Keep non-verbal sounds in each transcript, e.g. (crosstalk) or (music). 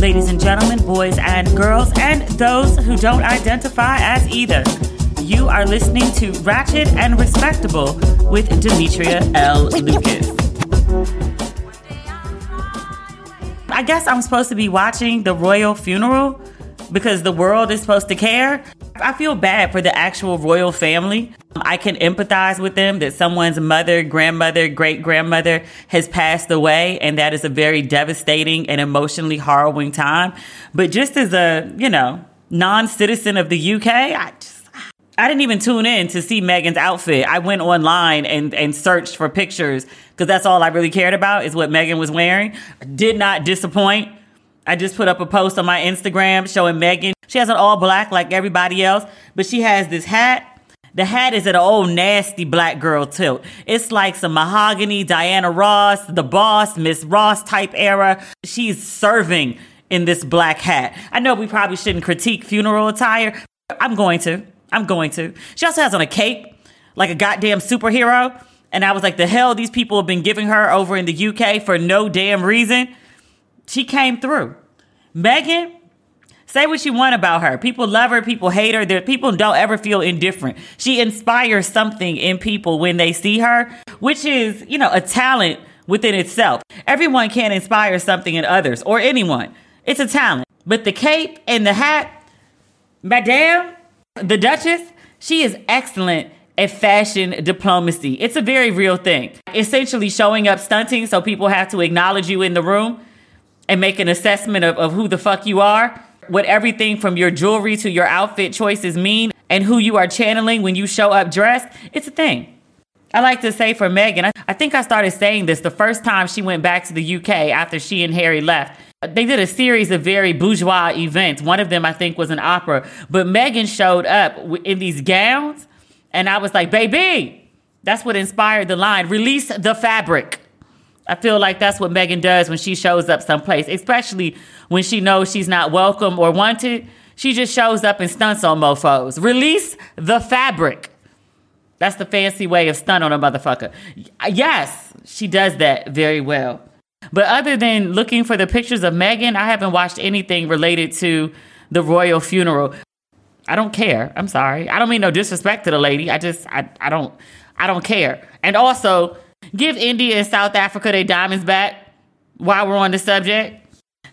Ladies and gentlemen, boys and girls, and those who don't identify as either, you are listening to Ratchet and Respectable with Demetria L. Lucas. I guess I'm supposed to be watching the royal funeral because the world is supposed to care. I feel bad for the actual royal family. I can empathize with them that someone's mother, grandmother, great grandmother has passed away, and that is a very devastating and emotionally harrowing time. But just as a, you know, non citizen of the UK, I just, I didn't even tune in to see Meghan's outfit. I went online and, and searched for pictures because that's all I really cared about is what Meghan was wearing. Did not disappoint. I just put up a post on my Instagram showing Meghan. She has an all black like everybody else, but she has this hat. The hat is an old nasty black girl tilt. It's like some mahogany, Diana Ross, the boss, Miss Ross type era. She's serving in this black hat. I know we probably shouldn't critique funeral attire. I'm going to. I'm going to. She also has on a cape like a goddamn superhero. And I was like, the hell these people have been giving her over in the UK for no damn reason. She came through. Meghan, say what you want about her. People love her, people hate her. There, people don't ever feel indifferent. She inspires something in people when they see her, which is, you know, a talent within itself. Everyone can inspire something in others or anyone. It's a talent. But the cape and the hat, Madame, the Duchess, she is excellent at fashion diplomacy. It's a very real thing. Essentially showing up stunting so people have to acknowledge you in the room and make an assessment of, of who the fuck you are, what everything from your jewelry to your outfit choices mean, and who you are channeling when you show up dressed. It's a thing. I like to say for Meghan, I, think I started saying this the first time she went back to the UK after she and Harry left. They did a series of very bourgeois events. One of them, I think, was an opera. But Meghan showed up in these gowns, and I was like, baby, that's what inspired the line release the fabric. I feel like that's what Meghan does when she shows up someplace, especially when she knows she's not welcome or wanted. She just shows up and stunts on mofos. Release the fabric. That's the fancy way of stun on a motherfucker. Yes, she does that very well. But other than looking for the pictures of Meghan, I haven't watched anything related to the royal funeral. I don't care. I'm sorry. I don't mean no disrespect to the lady. I just I, I don't I don't care. And also, give India and South Africa their diamonds back while we're on the subject.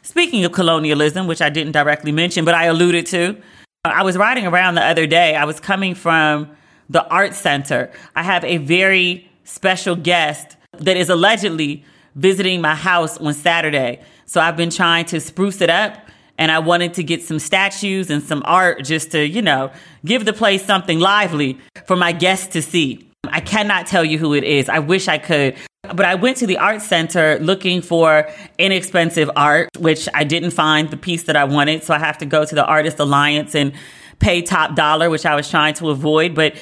Speaking of colonialism, which I didn't directly mention, but I alluded to, I was riding around the other day. I was coming from the art center. I have a very special guest that is allegedly visiting my house on Saturday. So I've been trying to spruce it up and I wanted to get some statues and some art just to, you know, give the place something lively for my guests to see. I cannot tell you who it is. I wish I could. But I went to the art center looking for inexpensive art, which I didn't find the piece that I wanted. So I have to go to the Artist Alliance and pay top dollar, which I was trying to avoid. But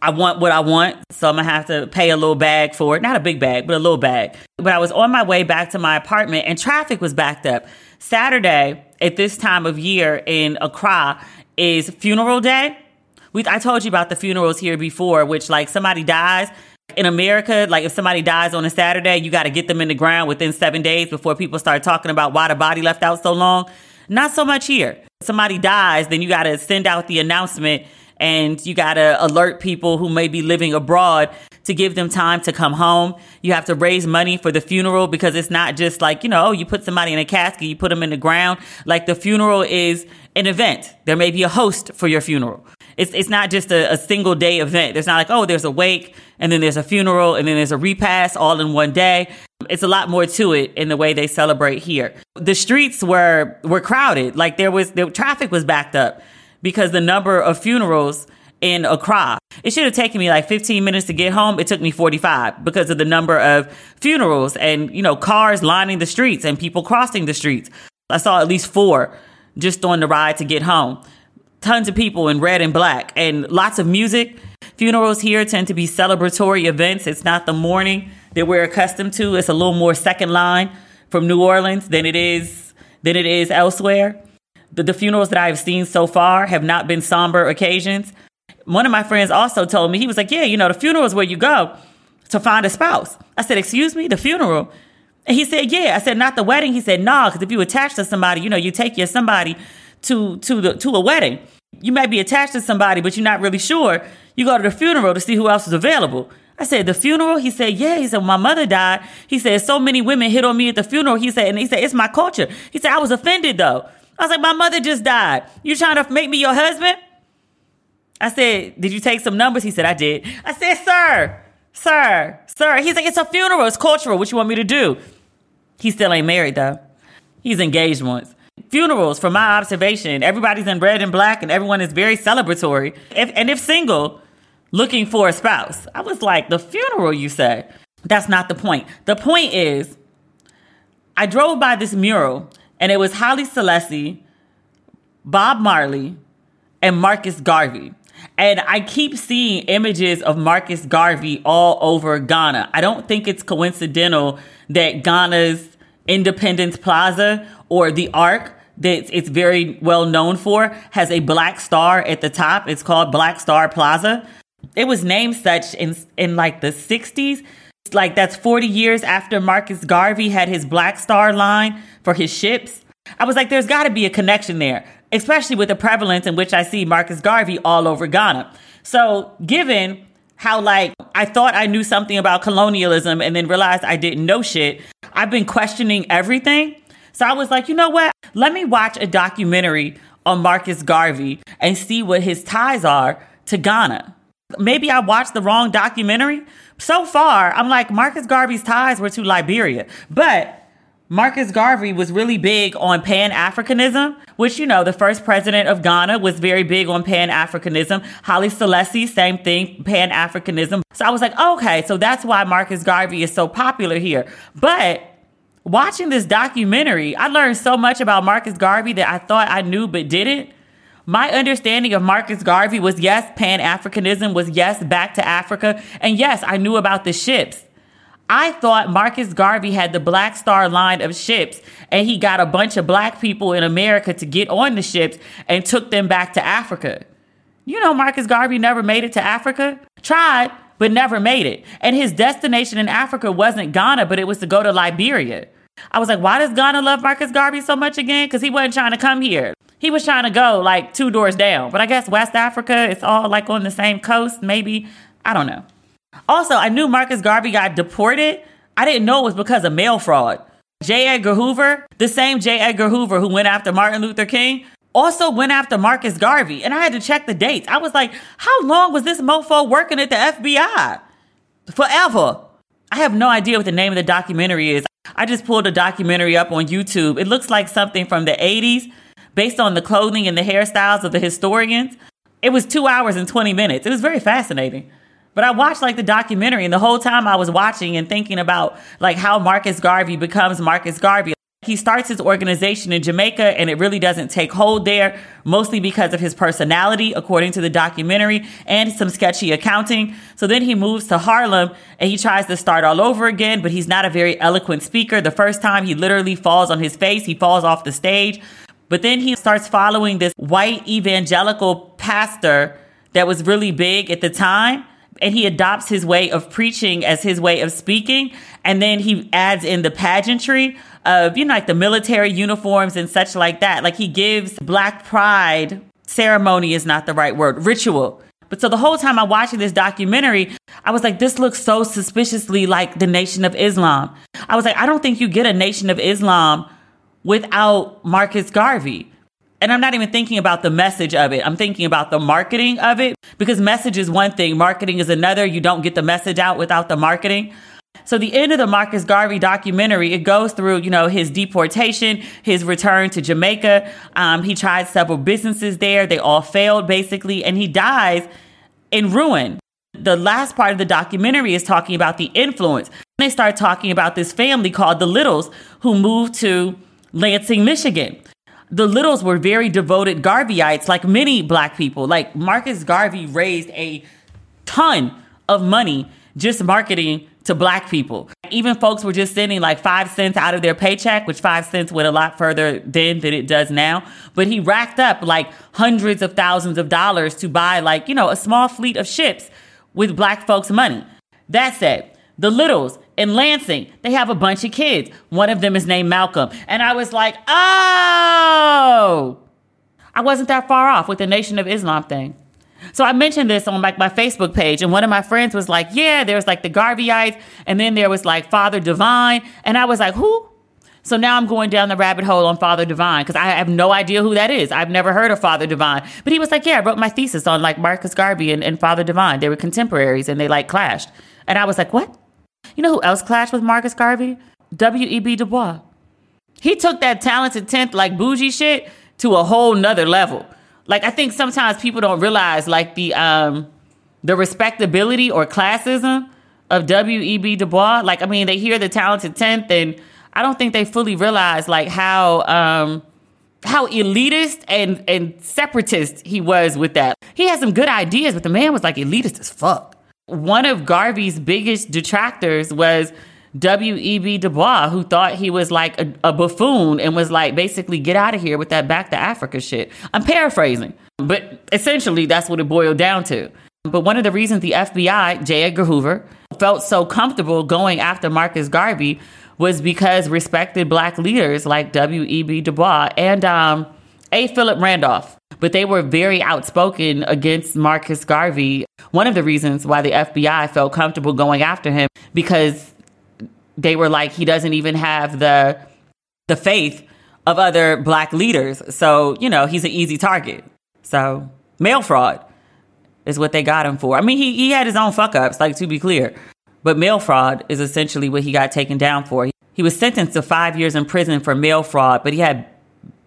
I want what I want, so I'm gonna have to pay a little bag for it. Not a big bag, but a little bag. But I was on my way back to my apartment and traffic was backed up. Saturday at this time of year in Accra is funeral day, We, I told you about the funerals here before, which like somebody dies in America, like if somebody dies on a Saturday, you got to get them in the ground within seven days before people start talking about why the body left out so long. Not so much here. Somebody dies, then you got to send out the announcement and you got to alert people who may be living abroad to give them time to come home. You have to raise money for the funeral because it's not just like, you know, you put somebody in a casket, you put them in the ground. Like the funeral is an event. There may be a host for your funeral. It's, it's not just a, a single day event. There's not like, oh, there's a wake and then there's a funeral and then there's a repast all in one day. It's a lot more to it in the way they celebrate here. The streets were, were crowded. Like there was, the traffic was backed up because the number of funerals in Accra. It should have taken me like 15 minutes to get home. It took me 45 because of the number of funerals and, you know, cars lining the streets and people crossing the streets. I saw at least four just on the ride to get home. Tons of people in red and black and lots of music. Funerals here tend to be celebratory events. It's not the mourning that we're accustomed to. It's a little more second line from New Orleans than it is than it is elsewhere. The, the funerals that I've seen so far have not been somber occasions one of my friends also told me, he was like, Yeah, you know, the funeral is where you go to find a spouse. I said, Excuse me, the funeral? And he said, Yeah. I said, Not the wedding. He said, Nah, because if you attach to somebody, you know, you take your somebody to to the to a wedding. You may be attached to somebody, but you're not really sure. You go to the funeral to see who else is available. I said, the funeral? He said, yeah. He said, my mother died. He said, so many women hit on me at the funeral. He said, and he said, it's my culture. He said, I was offended though. I was like, my mother just died. You trying to make me your husband? I said, Did you take some numbers? He said, I did. I said, Sir, sir, sir. He's like, It's a funeral. It's cultural. What you want me to do? He still ain't married, though. He's engaged once. Funerals, from my observation, everybody's in red and black and everyone is very celebratory. If, and if single, looking for a spouse. I was like, The funeral, you say? That's not the point. The point is, I drove by this mural and it was Haile Selassie, Bob Marley, and Marcus Garvey. And I keep seeing images of Marcus Garvey all over Ghana. I don't think it's coincidental that Ghana's Independence Plaza or the Arc that it's very well known for has a black star at the top. It's called Black Star Plaza. It was named such in in like the 60s. Like that's 40 years after Marcus Garvey had his Black Star line for his ships. I was like, there's got to be a connection there especially with the prevalence in which I see Marcus Garvey all over Ghana. So, given how like I thought I knew something about colonialism and then realized I didn't know shit, I've been questioning everything. So I was like, you know what? Let me watch a documentary on Marcus Garvey and see what his ties are to Ghana. Maybe I watched the wrong documentary. So far, I'm like, Marcus Garvey's ties were to Liberia. But Marcus Garvey was really big on Pan Africanism, which, you know, the first president of Ghana was very big on Pan Africanism. Haile Selassie, same thing, Pan Africanism. So I was like, okay, so that's why Marcus Garvey is so popular here. But watching this documentary, I learned so much about Marcus Garvey that I thought I knew but didn't. My understanding of Marcus Garvey was yes, Pan Africanism was yes, back to Africa. And yes, I knew about the ships. I thought Marcus Garvey had the Black Star line of ships and he got a bunch of black people in America to get on the ships and took them back to Africa. You know, Marcus Garvey never made it to Africa. Tried, but never made it. And his destination in Africa wasn't Ghana, but it was to go to Liberia. I was like, why does Ghana love Marcus Garvey so much again? Because he wasn't trying to come here. He was trying to go like two doors down. But I guess West Africa, it's all like on the same coast, maybe. I don't know. Also, I knew Marcus Garvey got deported. I didn't know it was because of mail fraud. J. Edgar Hoover, the same J. Edgar Hoover who went after Martin Luther King, also went after Marcus Garvey. And I had to check the dates. I was like, how long was this mofo working at the FBI? Forever. I have no idea what the name of the documentary is. I just pulled a documentary up on YouTube. It looks like something from the 80s based on the clothing and the hairstyles of the historians. It was two hours and 20 minutes. It was very fascinating. But I watched like the documentary and the whole time I was watching and thinking about like how Marcus Garvey becomes Marcus Garvey. He starts his organization in Jamaica and it really doesn't take hold there, mostly because of his personality, according to the documentary, and some sketchy accounting. So then he moves to Harlem and he tries to start all over again, but he's not a very eloquent speaker. The first time he literally falls on his face, he falls off the stage. But then he starts following this white evangelical pastor that was really big at the time. And he adopts his way of preaching as his way of speaking. And then he adds in the pageantry of, you know, like the military uniforms and such like that. Like he gives Black Pride ceremony is not the right word, ritual. But so the whole time I'm watching this documentary, I was like, this looks so suspiciously like the Nation of Islam. I was like, I don't think you get a Nation of Islam without Marcus Garvey. And I'm not even thinking about the message of it. I'm thinking about the marketing of it because message is one thing, marketing is another. You don't get the message out without the marketing. So the end of the Marcus Garvey documentary, it goes through, you know, his deportation, his return to Jamaica. Um, he tried several businesses there. They all failed basically, and he dies in ruin. The last part of the documentary is talking about the influence. They start talking about this family called the Littles who moved to Lansing, Michigan. The Littles were very devoted Garveyites, like many black people. Like Marcus Garvey raised a ton of money just marketing to black people. Even folks were just sending like five cents out of their paycheck, which five cents went a lot further then than it does now. But he racked up like hundreds of thousands of dollars to buy like, you know, a small fleet of ships with black folks' money. That said, the Littles in Lansing, they have a bunch of kids. One of them is named Malcolm. And I was like, oh, I wasn't that far off with the Nation of Islam thing. So I mentioned this on like my Facebook page, and one of my friends was like, "Yeah, there's like the Garveyites, and then there was like Father Divine," and I was like, "Who?" So now I'm going down the rabbit hole on Father Divine because I have no idea who that is. I've never heard of Father Divine, but he was like, "Yeah, I wrote my thesis on like Marcus Garvey and, and Father Divine. They were contemporaries, and they like clashed." And I was like, "What?" You know who else clashed with Marcus Garvey? W.E.B. Du Bois. He took that talented tenth like bougie shit to a whole nother level like I think sometimes people don't realize like the um the respectability or classism of W.E.B. Du Bois. Like I mean, they hear the talented tenth, and I don't think they fully realize like how um how elitist and and separatist he was with that. He had some good ideas, but the man was like elitist as fuck. One of Garvey's biggest detractors was W.E.B. Du Bois, who thought he was like a, a buffoon and was like, basically, get out of here with that back to Africa shit. I'm paraphrasing, but essentially that's what it boiled down to. But one of the reasons the FBI, J. Edgar Hoover, felt so comfortable going after Marcus Garvey was because respected black leaders like W.E.B. Du Bois and um, A. Philip Randolph, but they were very outspoken against Marcus Garvey. One of the reasons why the FBI felt comfortable going after him because they were like he doesn't even have the the faith of other black leaders. So, you know, he's an easy target. So, mail fraud is what they got him for. I mean, he, he had his own fuck ups, like to be clear. But mail fraud is essentially what he got taken down for. He was sentenced to five years in prison for mail fraud, but he had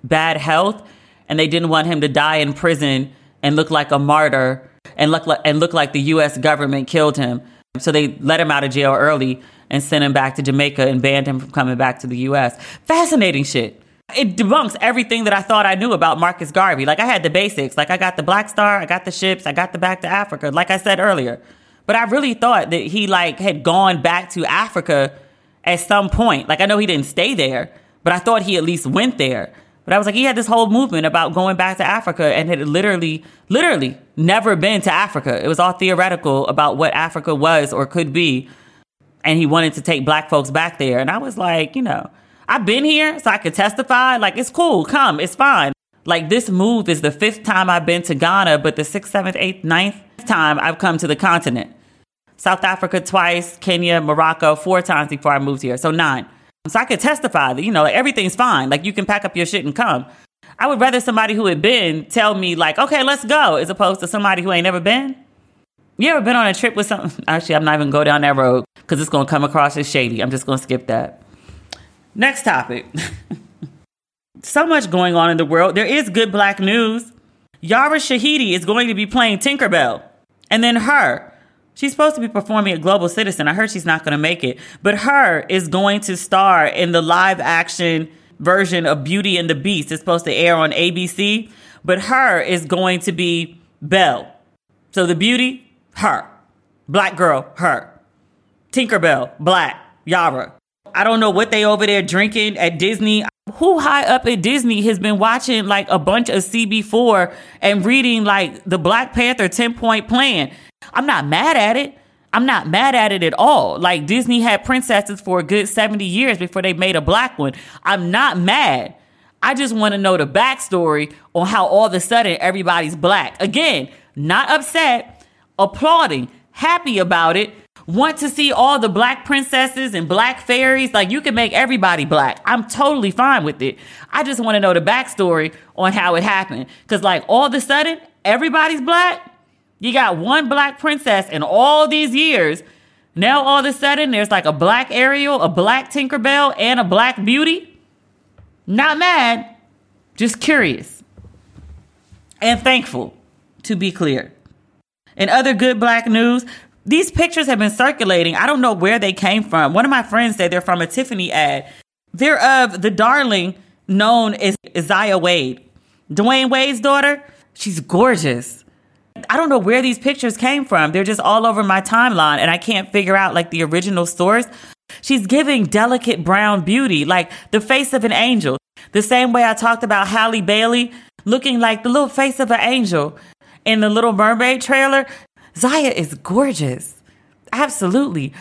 bad health and they didn't want him to die in prison and look like a martyr and look like, and look like the US government killed him. So they let him out of jail early and sent him back to Jamaica and banned him from coming back to the US. Fascinating shit. It debunks everything that I thought I knew about Marcus Garvey. Like I had the basics. Like I got the Black Star, I got the ships, I got the back to Africa, like I said earlier. But I really thought that he like had gone back to Africa at some point. Like I know he didn't stay there, but I thought he at least went there. But I was like, he had this whole movement about going back to Africa and had literally, literally never been to Africa. It was all theoretical about what Africa was or could be and he wanted to take black folks back there. And I was like, you know, I've been here so I could testify. Like, it's cool. Come, it's fine. Like, this move is the fifth time I've been to Ghana, but the sixth, seventh, eighth, ninth time I've come to the continent. South Africa twice, Kenya, Morocco, four times before I moved here. So nine. So I could testify that, you know, like everything's fine. Like, you can pack up your shit and come. I would rather somebody who had been tell me, like, okay, let's go, as opposed to somebody who ain't never been. You ever been on a trip with some? (laughs) Actually, I'm not even go down that road because it's going to come across as shady. I'm just going to skip that. Next topic. (laughs) so much going on in the world. There is good black news. Yara Shahidi is going to be playing Tinkerbell. And then H.E.R., she's supposed to be performing at Global Citizen. I heard she's not going to make it. But H.E.R. is going to star in the live action version of Beauty and the Beast. It's supposed to air on ABC. But H.E.R. is going to be Belle. So the beauty, her. Black girl, her. Tinkerbell, black, Yara. I don't know what they over there drinking at Disney. Who high up at Disney has been watching like a bunch of CB4 and reading like the Black Panther 10 point plan? I'm not mad at it. I'm not mad at it at all. Like Disney had princesses for a good 70 years before they made a black one. I'm not mad. I just want to know the backstory on how all of a sudden everybody's black. Again, not upset, applauding, happy about it want to see all the black princesses and black fairies. Like you can make everybody black. I'm totally fine with it. I just want to know the backstory on how it happened. Cause like all of a sudden, everybody's black. You got one black princess in all these years. Now all of a sudden there's like a black Ariel, a black Tinkerbell, and a black Beauty. Not mad, just curious. And thankful, to be clear. In other good black news, these pictures have been circulating. I don't know where they came from. One of my friends said they're from a Tiffany ad. They're of the darling known as Zaya Wade. Dwyane Wade's daughter, she's gorgeous. I don't know where these pictures came from. They're just all over my timeline and I can't figure out like the original source. She's giving delicate brown beauty, like the face of an angel. The same way I talked about Halle Bailey looking like the little face of an angel in the Little Mermaid trailer. Zaya is gorgeous. Absolutely.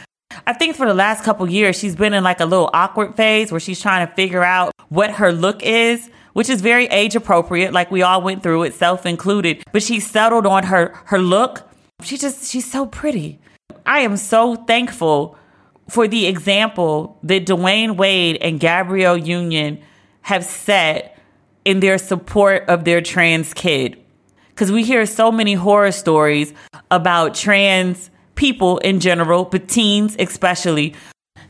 I think for the last couple years, she's been in like a little awkward phase where she's trying to figure out what her look is, which is very age appropriate. Like we all went through it, self included, but she settled on her, her look. She just, she's so pretty. I am so thankful for the example that Dwyane Wade and Gabrielle Union have set in their support of their trans kid because we hear so many horror stories about trans people in general, but teens especially.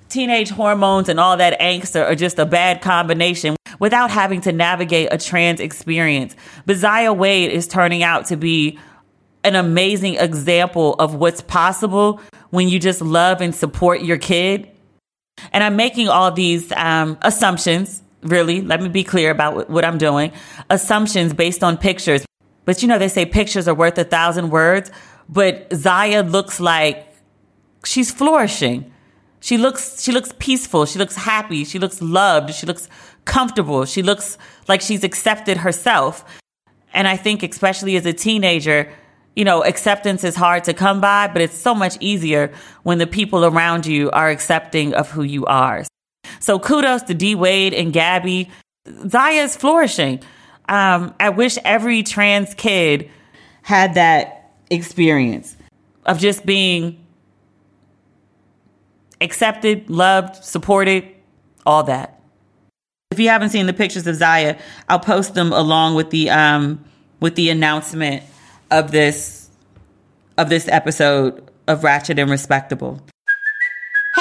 Teenage hormones and all that angst are just a bad combination without having to navigate a trans experience. Zaya Wade is turning out to be an amazing example of what's possible when you just love and support your kid. And I'm making all these um, assumptions, really. Let me be clear about what I'm doing. Assumptions based on pictures. But you know, they say pictures are worth a thousand words. But Zaya looks like she's flourishing. She looks she looks peaceful. She looks happy. She looks loved. She looks comfortable. She looks like she's accepted herself. And I think especially as a teenager, you know, acceptance is hard to come by, but it's so much easier when the people around you are accepting of who you are. So kudos to D Wade and Gabby. Zaya is flourishing. Um, I wish every trans kid had that experience of just being accepted, loved, supported, all that. If you haven't seen the pictures of Zaya, I'll post them along with the um, with the announcement of this of this episode of Ratchet and Respectable.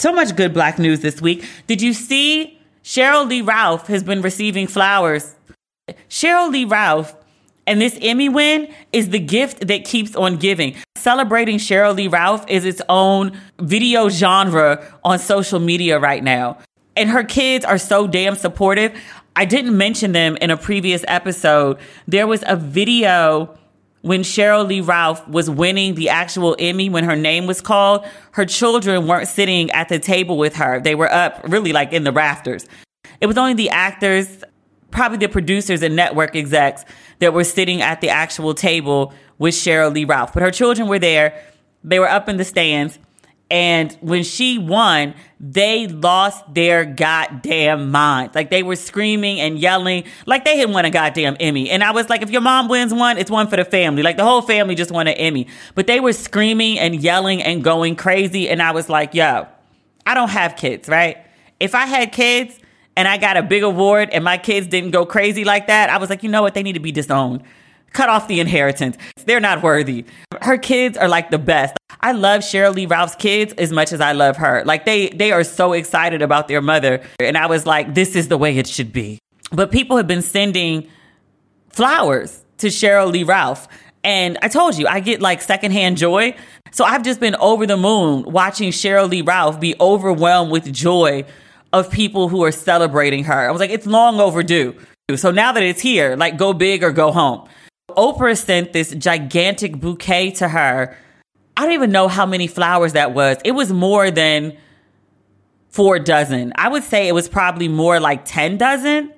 So much good black news this week. Did you see Sheryl Lee Ralph has been receiving flowers? Sheryl Lee Ralph and this Emmy win is the gift that keeps on giving. Celebrating Sheryl Lee Ralph is its own video genre on social media right now. And her kids are so damn supportive. I didn't mention them in a previous episode. There was a video when Sheryl Lee Ralph was winning the actual Emmy when her name was called, her children weren't sitting at the table with her. They were up really like in the rafters. It was only the actors, probably the producers and network execs that were sitting at the actual table with Sheryl Lee Ralph. But her children were there. They were up in the stands. And when she won, they lost their goddamn minds. Like they were screaming and yelling like they had won a goddamn Emmy. And I was like, if your mom wins one, it's one for the family. Like the whole family just won an Emmy. But they were screaming and yelling and going crazy. And I was like, yo, I don't have kids, right? If I had kids and I got a big award and my kids didn't go crazy like that, I was like, you know what? They need to be disowned cut off the inheritance. They're not worthy. Her kids are like the best. I love Sheryl Lee Ralph's kids as much as I love her. Like they they are so excited about their mother and I was like this is the way it should be. But people have been sending flowers to Sheryl Lee Ralph and I told you I get like secondhand joy. So I've just been over the moon watching Sheryl Lee Ralph be overwhelmed with joy of people who are celebrating her. I was like it's long overdue. So now that it's here, like go big or go home. Oprah sent this gigantic bouquet to her. I don't even know how many flowers that was. It was more than four dozen. I would say it was probably more like 10 dozen.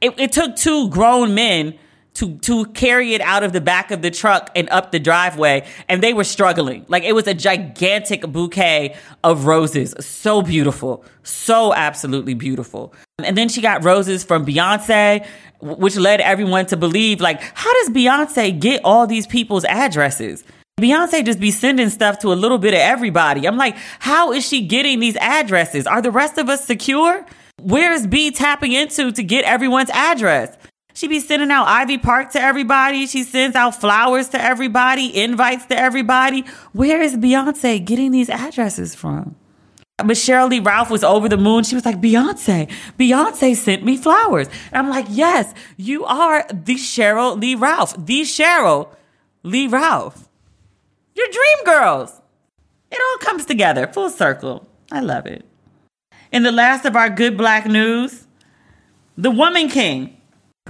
It, it took two grown men to to carry it out of the back of the truck and up the driveway and they were struggling like it was a gigantic bouquet of roses so beautiful so absolutely beautiful and then she got roses from Beyonce which led everyone to believe like how does Beyonce get all these people's addresses Beyonce just be sending stuff to a little bit of everybody. I'm like, how is she getting these addresses? Are the rest of us secure? Where is B tapping into to get everyone's address? She be sending out Ivy Park to everybody. She sends out flowers to everybody, invites to everybody. Where is Beyonce getting these addresses from? But Sheryl Lee Ralph was over the moon. She was like, Beyonce, Beyonce sent me flowers. And I'm like, yes, you are the Sheryl Lee Ralph, the Sheryl Lee Ralph. Your dream girls. It all comes together, full circle. I love it. In the last of our good black news, the Woman King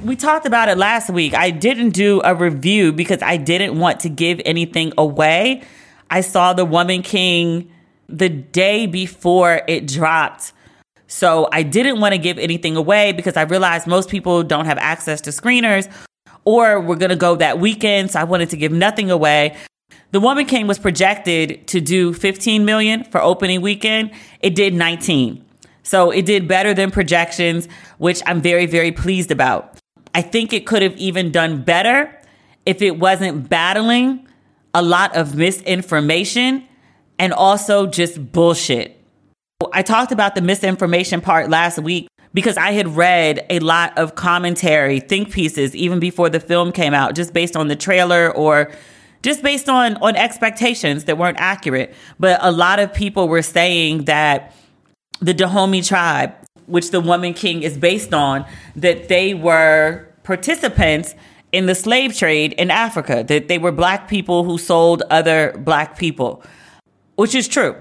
we talked about it last week. I didn't do a review because I didn't want to give anything away. I saw The Woman King the day before it dropped. So I didn't want to give anything away because I realized most people don't have access to screeners or we're going to go that weekend. So I wanted to give nothing away. The Woman King was projected to do 15 million for opening weekend. It did 19. So it did better than projections, which I'm very, very pleased about. I think it could have even done better if it wasn't battling a lot of misinformation and also just bullshit. I talked about the misinformation part last week because I had read a lot of commentary, think pieces, even before the film came out, just based on the trailer or just based on, on expectations that weren't accurate. But a lot of people were saying that the Dahomey tribe, which the Woman King is based on, that they were participants in the slave trade in Africa, that they were black people who sold other black people, which is true.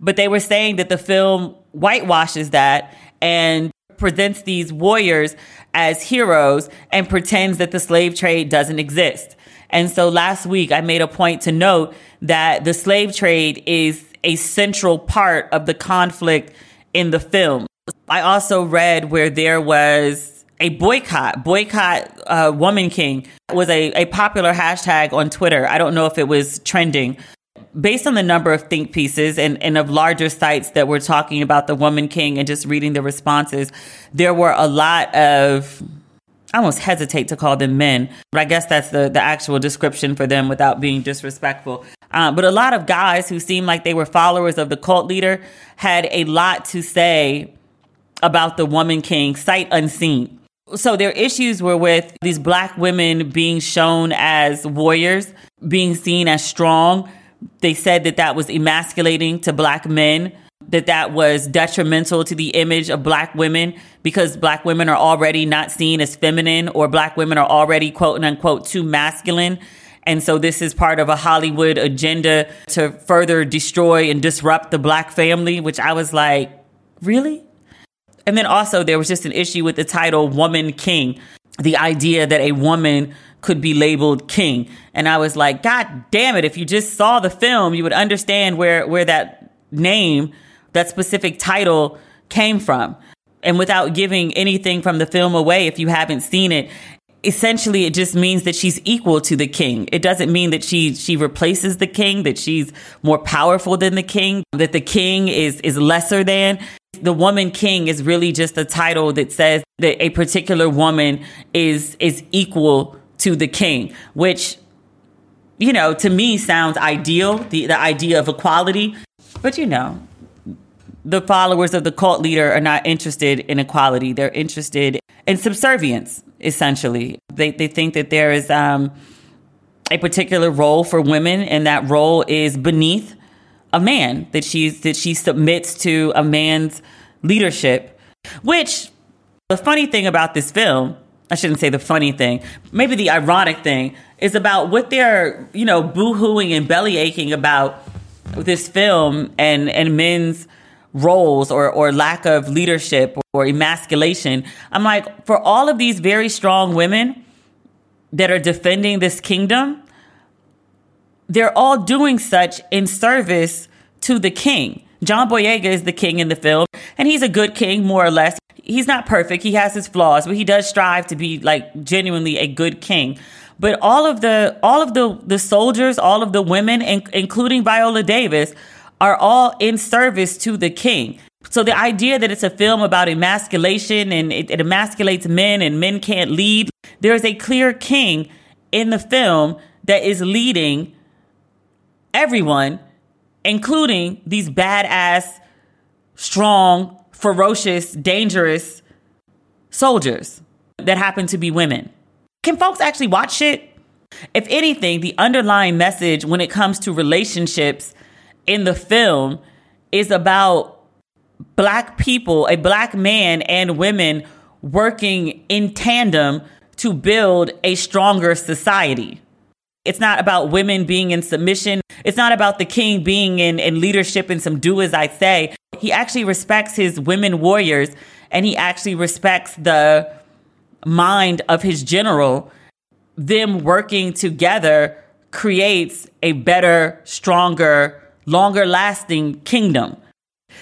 But they were saying that the film whitewashes that and presents these warriors as heroes and pretends that the slave trade doesn't exist. And so last week I made a point to note that the slave trade is a central part of the conflict in the film. I also read where there was a boycott, boycott uh, Woman King was a, a popular hashtag on Twitter. I don't know if it was trending. Based on the number of think pieces and, and of larger sites that were talking about the Woman King and just reading the responses, there were a lot of I almost hesitate to call them men, but I guess that's the, the actual description for them without being disrespectful. Uh, but a lot of guys who seemed like they were followers of the cult leader had a lot to say about the Woman King, sight unseen. So their issues were with these black women being shown as warriors, being seen as strong. They said that that was emasculating to black men, that that was detrimental to the image of black women because black women are already not seen as feminine or black women are already quote unquote too masculine. And so this is part of a Hollywood agenda to further destroy and disrupt the black family, which I was like, really? And then also there was just an issue with the title Woman King, the idea that a woman could be labeled king. And I was like, God damn it, if you just saw the film, you would understand where where that name, that specific title came from. And without giving anything from the film away, if you haven't seen it, essentially it just means that she's equal to the king. It doesn't mean that she she replaces the king, that she's more powerful than the king, that the king is is lesser than. The woman king is really just a title that says that a particular woman is is equal to the king, which you know, to me sounds ideal, the the idea of equality. But you know, the followers of the cult leader are not interested in equality. They're interested in subservience, essentially. They, they think that there is um, a particular role for women, and that role is beneath a man, that, she's, that she submits to a man's leadership. Which, the funny thing about this film, I shouldn't say the funny thing, maybe the ironic thing, is about what they're, you know, boo hooing and belly aching about this film and, and men's roles or, or lack of leadership or emasculation. I'm like, for all of these very strong women that are defending this kingdom, they're all doing such in service to the king. John Boyega is the king in the film, and he's a good king, more or less. He's not perfect. He has his flaws, but he does strive to be like genuinely a good king. But all of the all of the the soldiers, all of the women, including Viola Davis, are all in service to the king. So the idea that it's a film about emasculation and it, it emasculates men and men can't lead, there is a clear king in the film that is leading everyone, including these badass, strong, ferocious, dangerous soldiers that happen to be women. Can folks actually watch it? If anything, the underlying message when it comes to relationships in the film is about black people, a black man and women working in tandem to build a stronger society. It's not about women being in submission. It's not about the king being in, in leadership and some do as I say. He actually respects his women warriors and he actually respects the mind of his general. Them working together creates a better, stronger, longer lasting kingdom.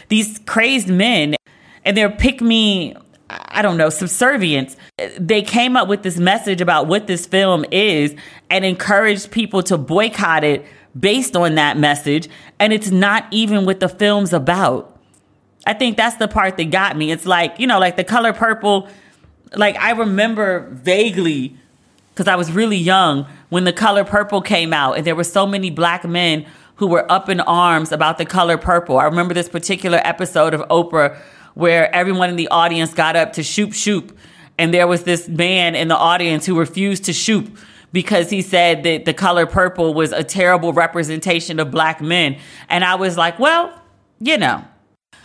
These crazed men and their pick me, I don't know, subservience, they came up with this message about what this film is and encouraged people to boycott it based on that message. And it's not even what the film's about. I think that's the part that got me. It's like, you know, like the color purple, like I remember vaguely because I was really young when the color purple came out and there were so many black men who were up in arms about the color purple. I remember this particular episode of Oprah where everyone in the audience got up to shoop shoop. And there was this man in the audience who refused to shoop because he said that the color purple was a terrible representation of black men. And I was like, well, you know,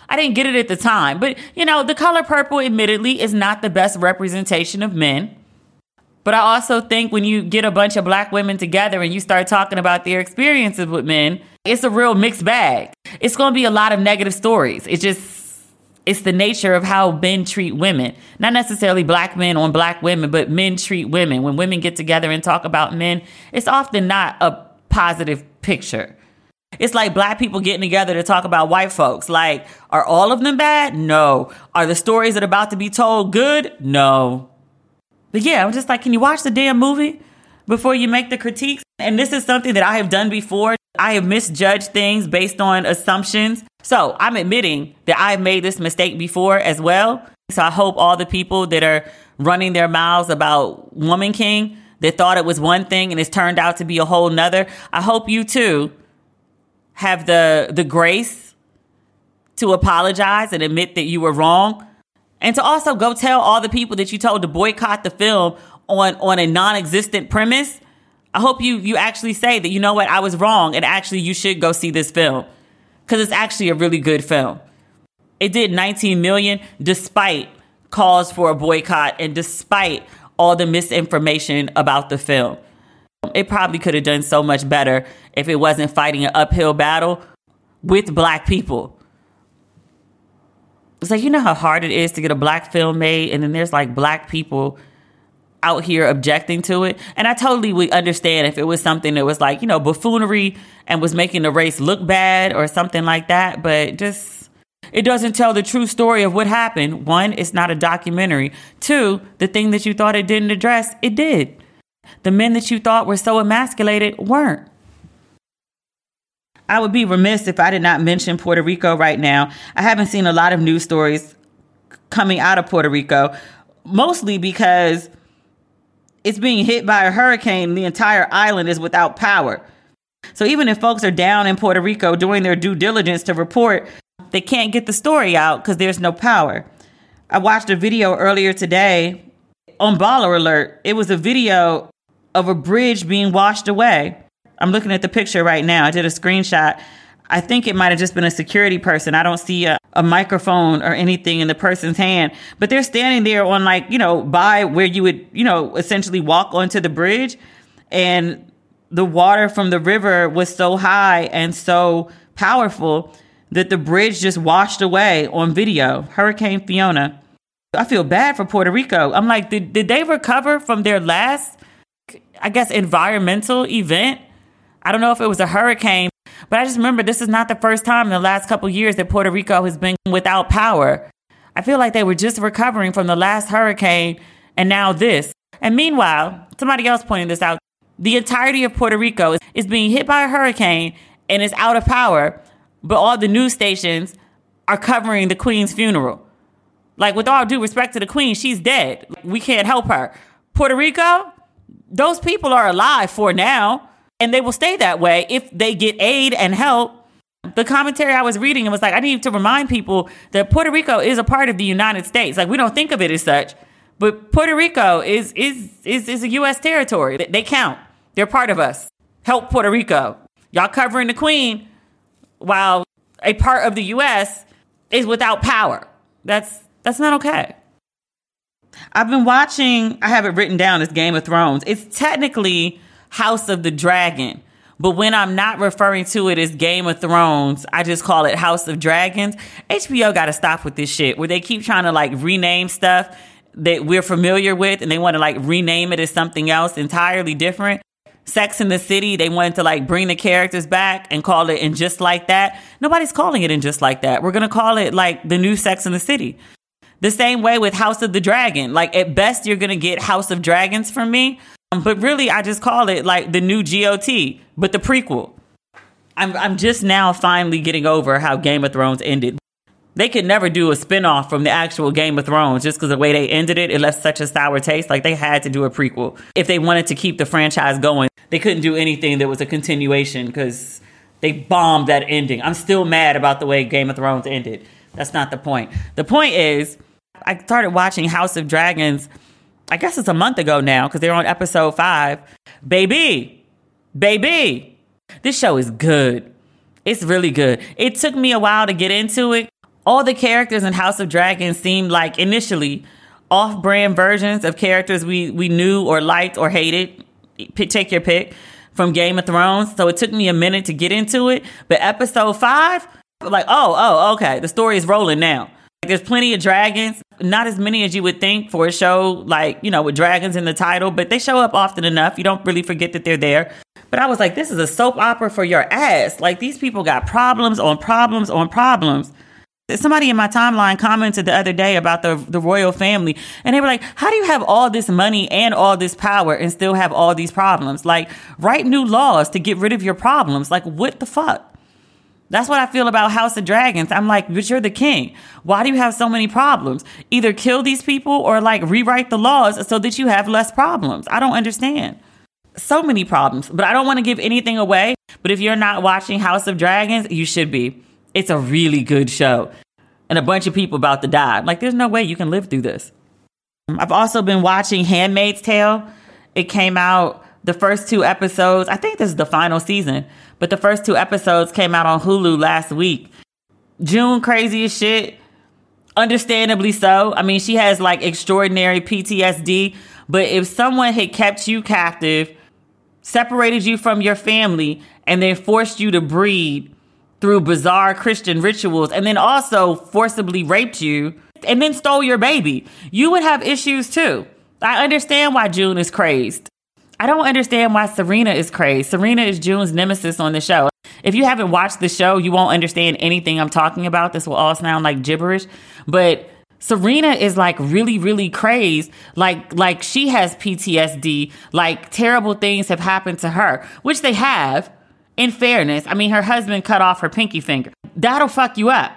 I didn't get it at the time. But, you know, the color purple, admittedly, is not the best representation of men. But I also think when you get a bunch of black women together and you start talking about their experiences with men, it's a real mixed bag. It's going to be a lot of negative stories. It's just, it's the nature of how men treat women. Not necessarily black men on black women, but men treat women. When women get together and talk about men, it's often not a positive picture. It's like black people getting together to talk about white folks. Like, are all of them bad? No. Are the stories that are about to be told good? No. But yeah, I'm just like, can you watch the damn movie before you make the critiques? And this is something that I have done before. I have misjudged things based on assumptions. So I'm admitting that I've made this mistake before as well. So I hope all the people that are running their mouths about Woman King that thought it was one thing and it's turned out to be a whole nother. I hope you too have the the grace to apologize and admit that you were wrong and to also go tell all the people that you told to boycott the film on, on a non-existent premise. I hope you, you actually say that, you know what, I was wrong and actually you should go see this film. Cause it's actually a really good film. It did 19 million despite calls for a boycott and despite all the misinformation about the film. It probably could have done so much better if it wasn't fighting an uphill battle with black people it's like you know how hard it is to get a black film made and then there's like black people out here objecting to it and i totally would understand if it was something that was like you know buffoonery and was making the race look bad or something like that but just It doesn't tell the true story of what happened. One, it's not a documentary. Two, the thing that you thought it didn't address, it did. The men that you thought were so emasculated weren't. I would be remiss if I did not mention Puerto Rico right now. I haven't seen a lot of news stories coming out of Puerto Rico, mostly because it's being hit by a hurricane. The entire island is without power. So even if folks are down in Puerto Rico doing their due diligence to report, they can't get the story out because there's no power. I watched a video earlier today on Baller Alert. It was a video of a bridge being washed away. I'm looking at the picture right now. I did a screenshot. I think it might have just been a security person. I don't see a, a, microphone or anything in the person's hand, but they're standing there on like, you know, by where you would, you know, essentially walk onto the bridge. And the water from the river was so high and so powerful that the bridge just washed away on video. Hurricane Fiona. I feel bad for Puerto Rico. I'm like, did, did they recover from their last, I guess, environmental event? I don't know if it was a hurricane, but I just remember this is not the first time in the last couple years that Puerto Rico has been without power. I feel like they were just recovering from the last hurricane and now this. And meanwhile, somebody else pointed this out. The entirety of Puerto Rico is, is being hit by a hurricane and is out of power, but all the news stations are covering the Queen's funeral. Like, with all due respect to the Queen, she's dead. We can't help her. Puerto Rico, those people are alive for now and they will stay that way if they get aid and help. The commentary I was reading, it was like, I need to remind people that Puerto Rico is a part of the United States. Like, we don't think of it as such, but Puerto Rico is, is, is, is a U.S. territory. They count. They're part of us. Help Puerto Rico. Y'all covering the Queen while a part of the U.S. is without power. That's, that's not okay. I've been watching, I have it written down as Game of Thrones. It's technically House of the Dragon. But when I'm not referring to it as Game of Thrones, I just call it House of Dragons. HBO got to stop with this shit where they keep trying to like rename stuff that we're familiar with and they want to like rename it as something else entirely different. Sex in the City, they wanted to like bring the characters back and call it and just like that. Nobody's calling it and just like that. We're going to call it like the new Sex in the City. The same way with House of the Dragon. Like at best, you're going to get House of Dragons from me. But really, I just call it like the new GOT, but the prequel. I'm, I'm just now finally getting over how Game of Thrones ended. They could never do a spinoff from the actual Game of Thrones just because the way they ended it, it left such a sour taste. Like they had to do a prequel. If they wanted to keep the franchise going, they couldn't do anything that was a continuation because they bombed that ending. I'm still mad about the way Game of Thrones ended. That's not the point. The point is, I started watching House of Dragons I guess it's a month ago now because they're on episode five. Baby, baby, this show is good. It's really good. It took me a while to get into it. All the characters in House of Dragons seemed like initially off brand versions of characters we, we knew or liked or hated. Take your pick from Game of Thrones. So it took me a minute to get into it. But episode five, like, oh, oh, okay, the story is rolling now. There's plenty of dragons, not as many as you would think for a show like, you know, with dragons in the title, but they show up often enough. You don't really forget that they're there. But I was like, this is a soap opera for your ass. Like, these people got problems on problems on problems. Somebody in my timeline commented the other day about the, the royal family, and they were like, How do you have all this money and all this power and still have all these problems? Like, write new laws to get rid of your problems. Like, what the fuck? That's what I feel about House of Dragons. I'm like, but you're the king. Why do you have so many problems? Either kill these people or like rewrite the laws so that you have less problems. I don't understand. So many problems, but I don't want to give anything away. But if you're not watching House of Dragons, you should be. It's a really good show. And a bunch of people about to die. Like, there's no way you can live through this. I've also been watching Handmaid's Tale. It came out the first two episodes. I think this is the final season but the first two episodes came out on Hulu last week. June crazy as shit. Understandably so. I mean, she has like extraordinary PTSD, but if someone had kept you captive, separated you from your family, and then forced you to breed through bizarre Christian rituals, and then also forcibly raped you, and then stole your baby, you would have issues too. I understand why June is crazed. I don't understand why Serena is crazy. Serena is June's nemesis on the show. If you haven't watched the show, you won't understand anything I'm talking about. This will all sound like gibberish, but Serena is like really, really crazed. Like, like she has PTSD. Like terrible things have happened to her, which they have. In fairness, I mean, her husband cut off her pinky finger. That'll fuck you up.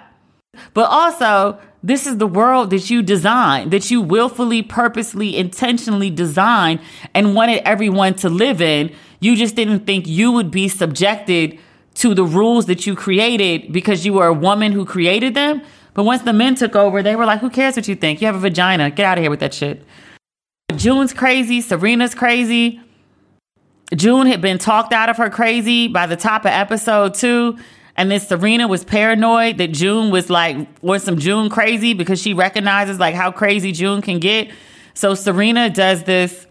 But also, this is the world that you designed, that you willfully, purposely, intentionally designed and wanted everyone to live in. You just didn't think you would be subjected to the rules that you created because you were a woman who created them. But once the men took over, they were like, who cares what you think? You have a vagina. Get out of here with that shit. June's crazy. Serena's crazy. June had been talked out of her crazy by the top of episode two. And then Serena was paranoid that June was like, was some June crazy because she recognizes like how crazy June can get. So Serena does this,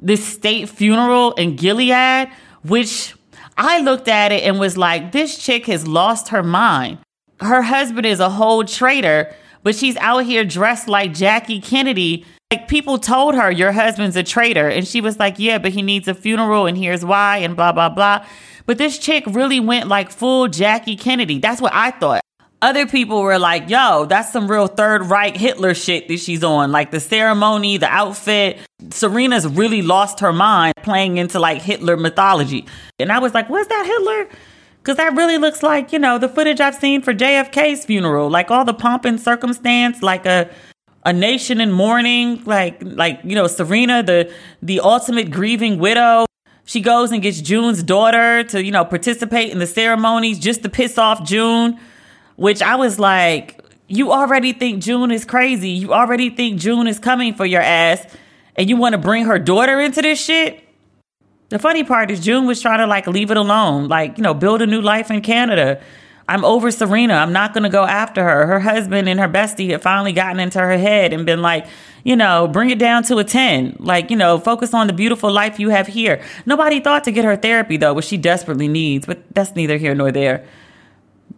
this state funeral in Gilead, which I looked at it and was like, this chick has lost her mind. Her husband is a whole traitor, but she's out here dressed like Jackie Kennedy like people told her your husband's a traitor and she was like yeah but he needs a funeral and here's why and blah blah blah but this chick really went like full jackie kennedy. That's what i thought. Other people were like yo that's some real third reich hitler shit that she's on. Like the ceremony the outfit. Serena's really lost her mind playing into like hitler mythology. And i was like what's that hitler? Because that really looks like you know the footage i've seen for jfk's funeral. Like all the pomp and circumstance like a a nation in mourning, like like you know Serena, the the ultimate grieving widow. She goes and gets June's daughter to you know participate in the ceremonies just to piss off June, which I was like, you already think June is crazy. You already think June is coming for your ass, and you want to bring her daughter into this shit. The funny part is June was trying to like leave it alone, like you know build a new life in Canada I'm over Serena. I'm not going to go after her. Her husband and her bestie had finally gotten into her head and been like, you know, bring it down to a 10. Like, you know, focus on the beautiful life you have here. Nobody thought to get her therapy, though, which she desperately needs, but that's neither here nor there.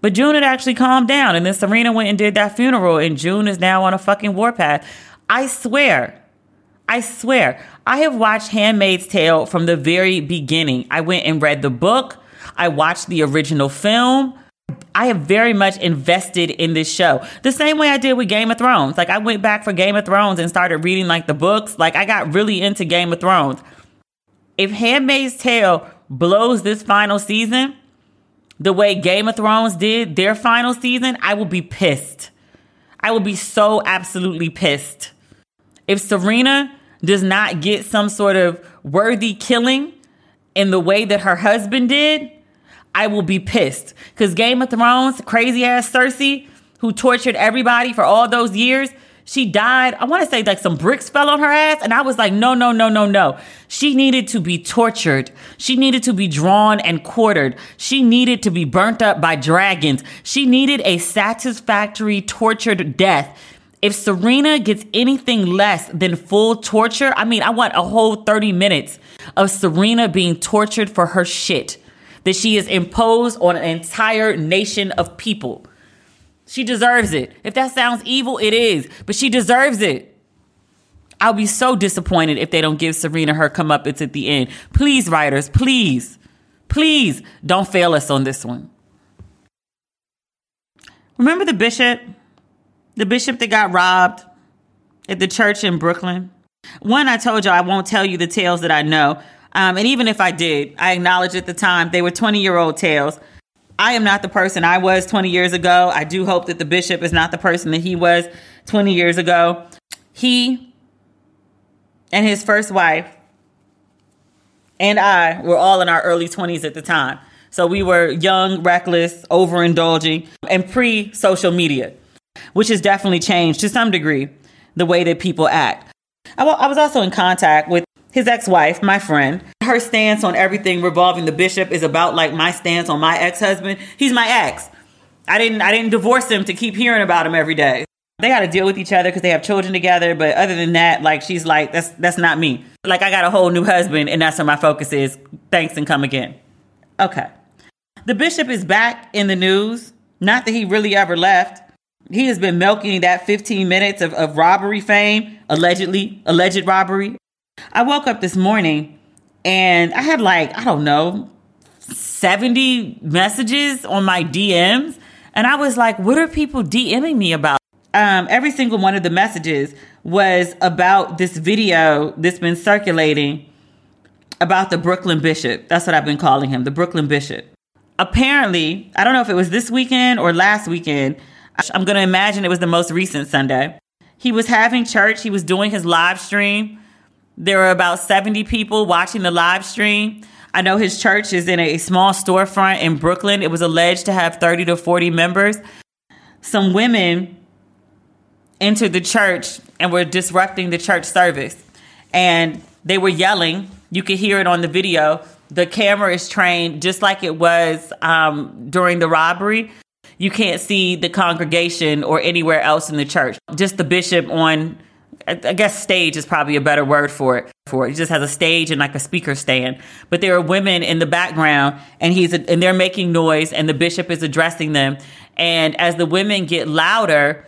But June had actually calmed down, and then Serena went and did that funeral, and June is now on a fucking warpath. I swear, I swear, I have watched Handmaid's Tale from the very beginning. I went and read the book, I watched the original film. I have very much invested in this show. The same way I did with Game of Thrones. Like I went back for Game of Thrones and started reading like the books. Like I got really into Game of Thrones. If Handmaid's Tale blows this final season the way Game of Thrones did their final season, I will be pissed. I will be so absolutely pissed. If Serena does not get some sort of worthy killing in the way that her husband did, I will be pissed. Because Game of Thrones, crazy ass Cersei, who tortured everybody for all those years, she died. I want to say like some bricks fell on her ass. And I was like, no, no, no, no, no. She needed to be tortured. She needed to be drawn and quartered. She needed to be burnt up by dragons. She needed a satisfactory tortured death. If Serena gets anything less than full torture, I mean, I want a whole 30 minutes of Serena being tortured for her shit that she has imposed on an entire nation of people. She deserves it. If that sounds evil, it is, but she deserves it. I'll be so disappointed if they don't give Serena her comeuppance at the end. Please, writers, please, please don't fail us on this one. Remember the bishop? The bishop that got robbed at the church in Brooklyn? One, I told you I won't tell you the tales that I know. Um, and even if I did, I acknowledge at the time they were 20 year old tales. I am not the person I was 20 years ago. I do hope that the bishop is not the person that he was 20 years ago. He and his first wife and I were all in our early 20s at the time. So we were young, reckless, overindulging, and pre social media, which has definitely changed to some degree the way that people act. I was also in contact with his ex-wife, my friend, her stance on everything revolving the bishop is about like my stance on my ex-husband. He's my ex. I didn't I didn't divorce him to keep hearing about him every day. They got to deal with each other because they have children together. But other than that, like she's like that's that's not me. Like I got a whole new husband, and that's where my focus is. Thanks and come again. Okay, the bishop is back in the news. Not that he really ever left. He has been milking that 15 minutes of, of robbery fame, allegedly, alleged robbery I woke up this morning and I had like, I don't know, 70 messages on my DMs. And I was like, what are people DMing me about? Um, every single one of the messages was about this video that's been circulating about the Brooklyn Bishop. That's what I've been calling him, the Brooklyn Bishop. Apparently, I don't know if it was this weekend or last weekend. I'm going to imagine it was the most recent Sunday. He was having church, he was doing his live stream. There were about 70 people watching the live stream. I know his church is in a small storefront in Brooklyn. It was alleged to have 30 to 40 members. Some women entered the church and were disrupting the church service. And they were yelling. You could hear it on the video. The camera is trained just like it was um, during the robbery. You can't see the congregation or anywhere else in the church. Just the bishop on I guess stage is probably a better word for it. For it, he just has a stage and like a speaker stand. But there are women in the background, and he's and they're making noise, and the bishop is addressing them. And as the women get louder,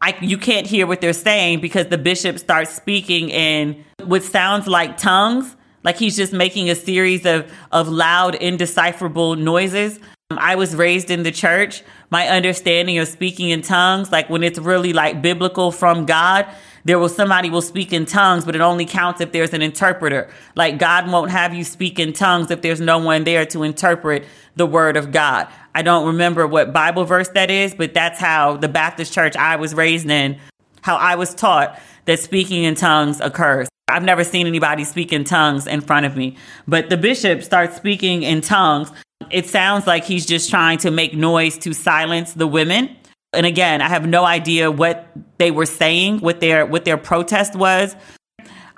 I, you can't hear what they're saying because the bishop starts speaking in what sounds like tongues, like he's just making a series of of loud, indecipherable noises. Um, I was raised in the church. My understanding of speaking in tongues, like when it's really like biblical from God, there will somebody will speak in tongues, but it only counts if there's an interpreter. Like God won't have you speak in tongues if there's no one there to interpret the word of God. I don't remember what Bible verse that is, but that's how the Baptist church I was raised in, how I was taught that speaking in tongues occurs. I've never seen anybody speak in tongues in front of me, but the bishop starts speaking in tongues. It sounds like he's just trying to make noise to silence the women. And again, I have no idea what they were saying, what their what their protest was.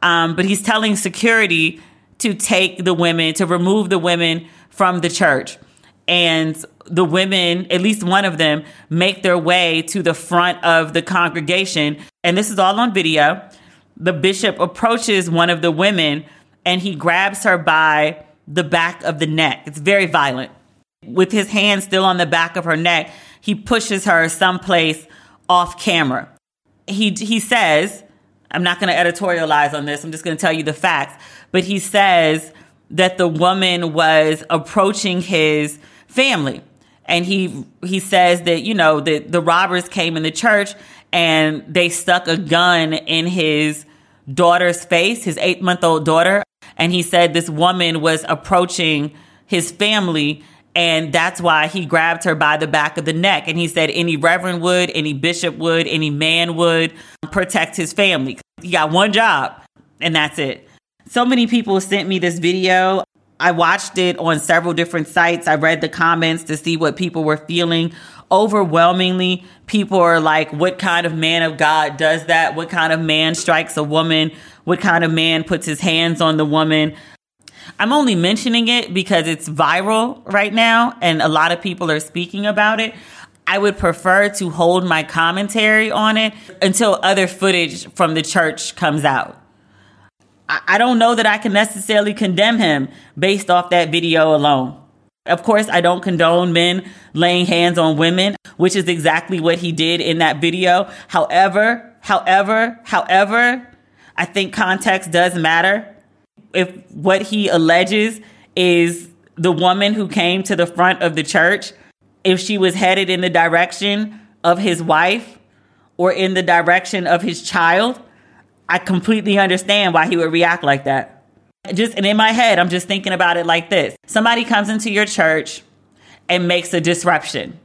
Um, but he's telling security to take the women, to remove the women from the church. And the women, at least one of them, make their way to the front of the congregation. And this is all on video. The bishop approaches one of the women and he grabs her by the back of the neck. It's very violent. With his hand still on the back of her neck, he pushes her someplace off camera. He he says, I'm not going to editorialize on this. I'm just going to tell you the facts, but he says that the woman was approaching his family and he he says that you know that the robbers came in the church and they stuck a gun in his daughter's face, his 8-month-old daughter, and he said this woman was approaching his family and that's why he grabbed her by the back of the neck. And he said any reverend would, any bishop would, any man would protect his family. He got one job, and that's it. So many people sent me this video. I watched it on several different sites. I read the comments to see what people were feeling. Overwhelmingly, people are like, What kind of man of God does that? What kind of man strikes a woman? What kind of man puts his hands on the woman? I'm only mentioning it because it's viral right now and a lot of people are speaking about it. I would prefer to hold my commentary on it until other footage from the church comes out. I don't know that I can necessarily condemn him based off that video alone. Of course, I don't condone men laying hands on women, which is exactly what he did in that video. However, however, however, I think context does matter if what he alleges is the woman who came to the front of the church, if she was headed in the direction of his wife or in the direction of his child, I completely understand why he would react like that. Just and in my head, I'm just thinking about it like this. Somebody comes into your church and makes a disruption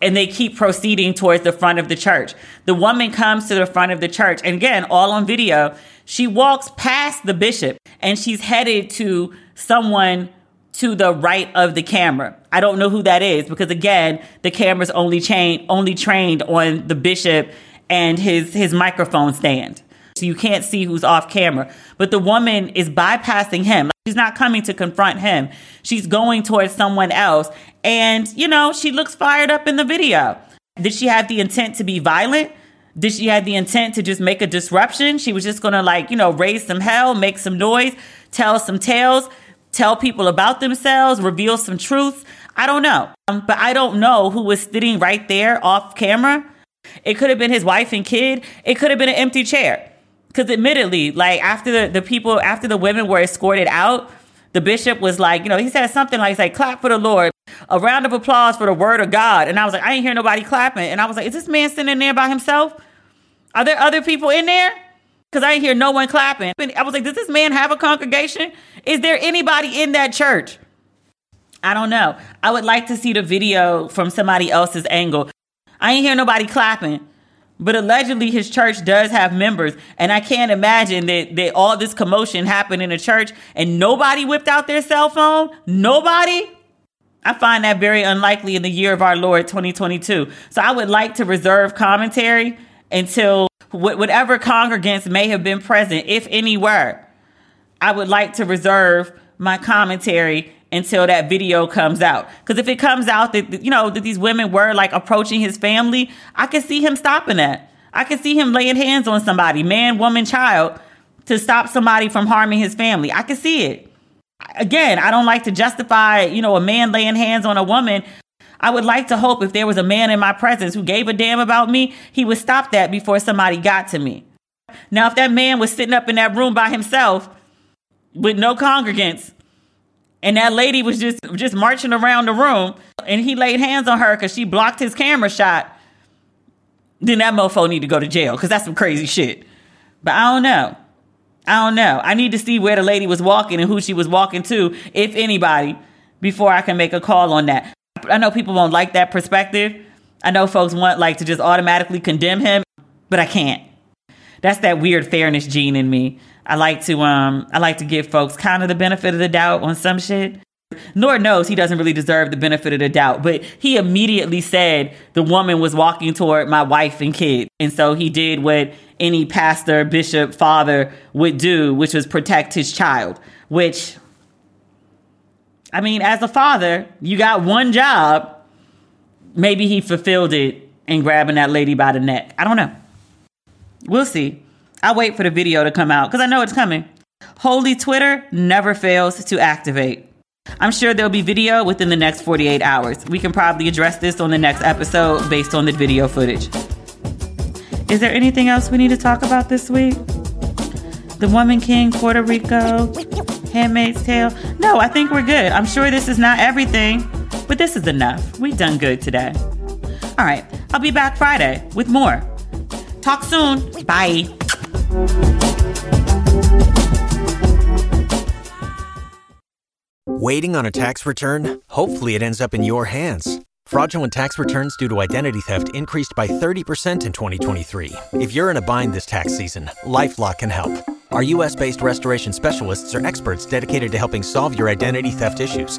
and they keep proceeding towards the front of the church. The woman comes to the front of the church, and again, all on video. She walks past the bishop and she's headed to someone to the right of the camera. I don't know who that is because again, the camera's only chain only trained on the bishop and his his microphone stand. So you can't see who's off camera. But the woman is bypassing him. She's not coming to confront him. She's going towards someone else. And, you know, she looks fired up in the video. Did she have the intent to be violent? Did she have the intent to just make a disruption? She was just going to, like, you know, raise some hell, make some noise, tell some tales, tell people about themselves, reveal some truths. I don't know. Um, but I don't know who was sitting right there off camera. It could have been his wife and kid. It could have been an empty chair. Because admittedly, like after the, the people, after the women were escorted out, the bishop was like, you know, he said something like, say, clap for the Lord, a round of applause for the word of God. And I was like, I ain't hear nobody clapping. And I was like, is this man sitting there by himself? Are there other people in there? Because I ain't hear no one clapping. I was like, does this man have a congregation? Is there anybody in that church? I don't know. I would like to see the video from somebody else's angle. I ain't hear nobody clapping. But allegedly, his church does have members, and I can't imagine that, that all this commotion happened in a church and nobody whipped out their cell phone. Nobody. I find that very unlikely in the year of our Lord 2022. So I would like to reserve commentary until whatever congregants may have been present, if any were. I would like to reserve my commentary until that video comes out. Because if it comes out that you know that these women were like approaching his family, I could see him stopping that. I could see him laying hands on somebody, man, woman, child, to stop somebody from harming his family. I could see it. Again, I don't like to justify, you know, a man laying hands on a woman. I would like to hope if there was a man in my presence who gave a damn about me, he would stop that before somebody got to me. Now, if that man was sitting up in that room by himself with no congregants, and that lady was just just marching around the room and he laid hands on her because she blocked his camera shot. Then that mofo need to go to jail because that's some crazy shit. But i don't know. I don't know. I need to see where the lady was walking and who she was walking to if anybody before i can make a call on that. I know people won't like that perspective. I know folks want like to just automatically condemn him but i can't. That's that weird fairness gene in me I like to um I like to give folks kind of the benefit of the doubt on some shit. Lord knows he doesn't really deserve the benefit of the doubt, but he immediately said the woman was walking toward my wife and kid. And so he did what any pastor, bishop, father would do, which was protect his child, which I mean, as a father, you got one job. Maybe he fulfilled it in grabbing that lady by the neck. I don't know. We'll see. I'll wait for the video to come out because I know it's coming. Holy Twitter never fails to activate. I'm sure there'll be video within the next 48 hours. We can probably address this on the next episode based on the video footage. Is there anything else we need to talk about this week? The Woman King, Puerto Rico, Handmaid's Tale? No, I think we're good. I'm sure this is not everything, but this is enough. We've done good today. All right, I'll be back Friday with more. Talk soon. Bye. Waiting on a tax return? Hopefully, it ends up in your hands. Fraudulent tax returns due to identity theft increased by 30% in 2023. If you're in a bind this tax season, LifeLock can help. Our US based restoration specialists are experts dedicated to helping solve your identity theft issues.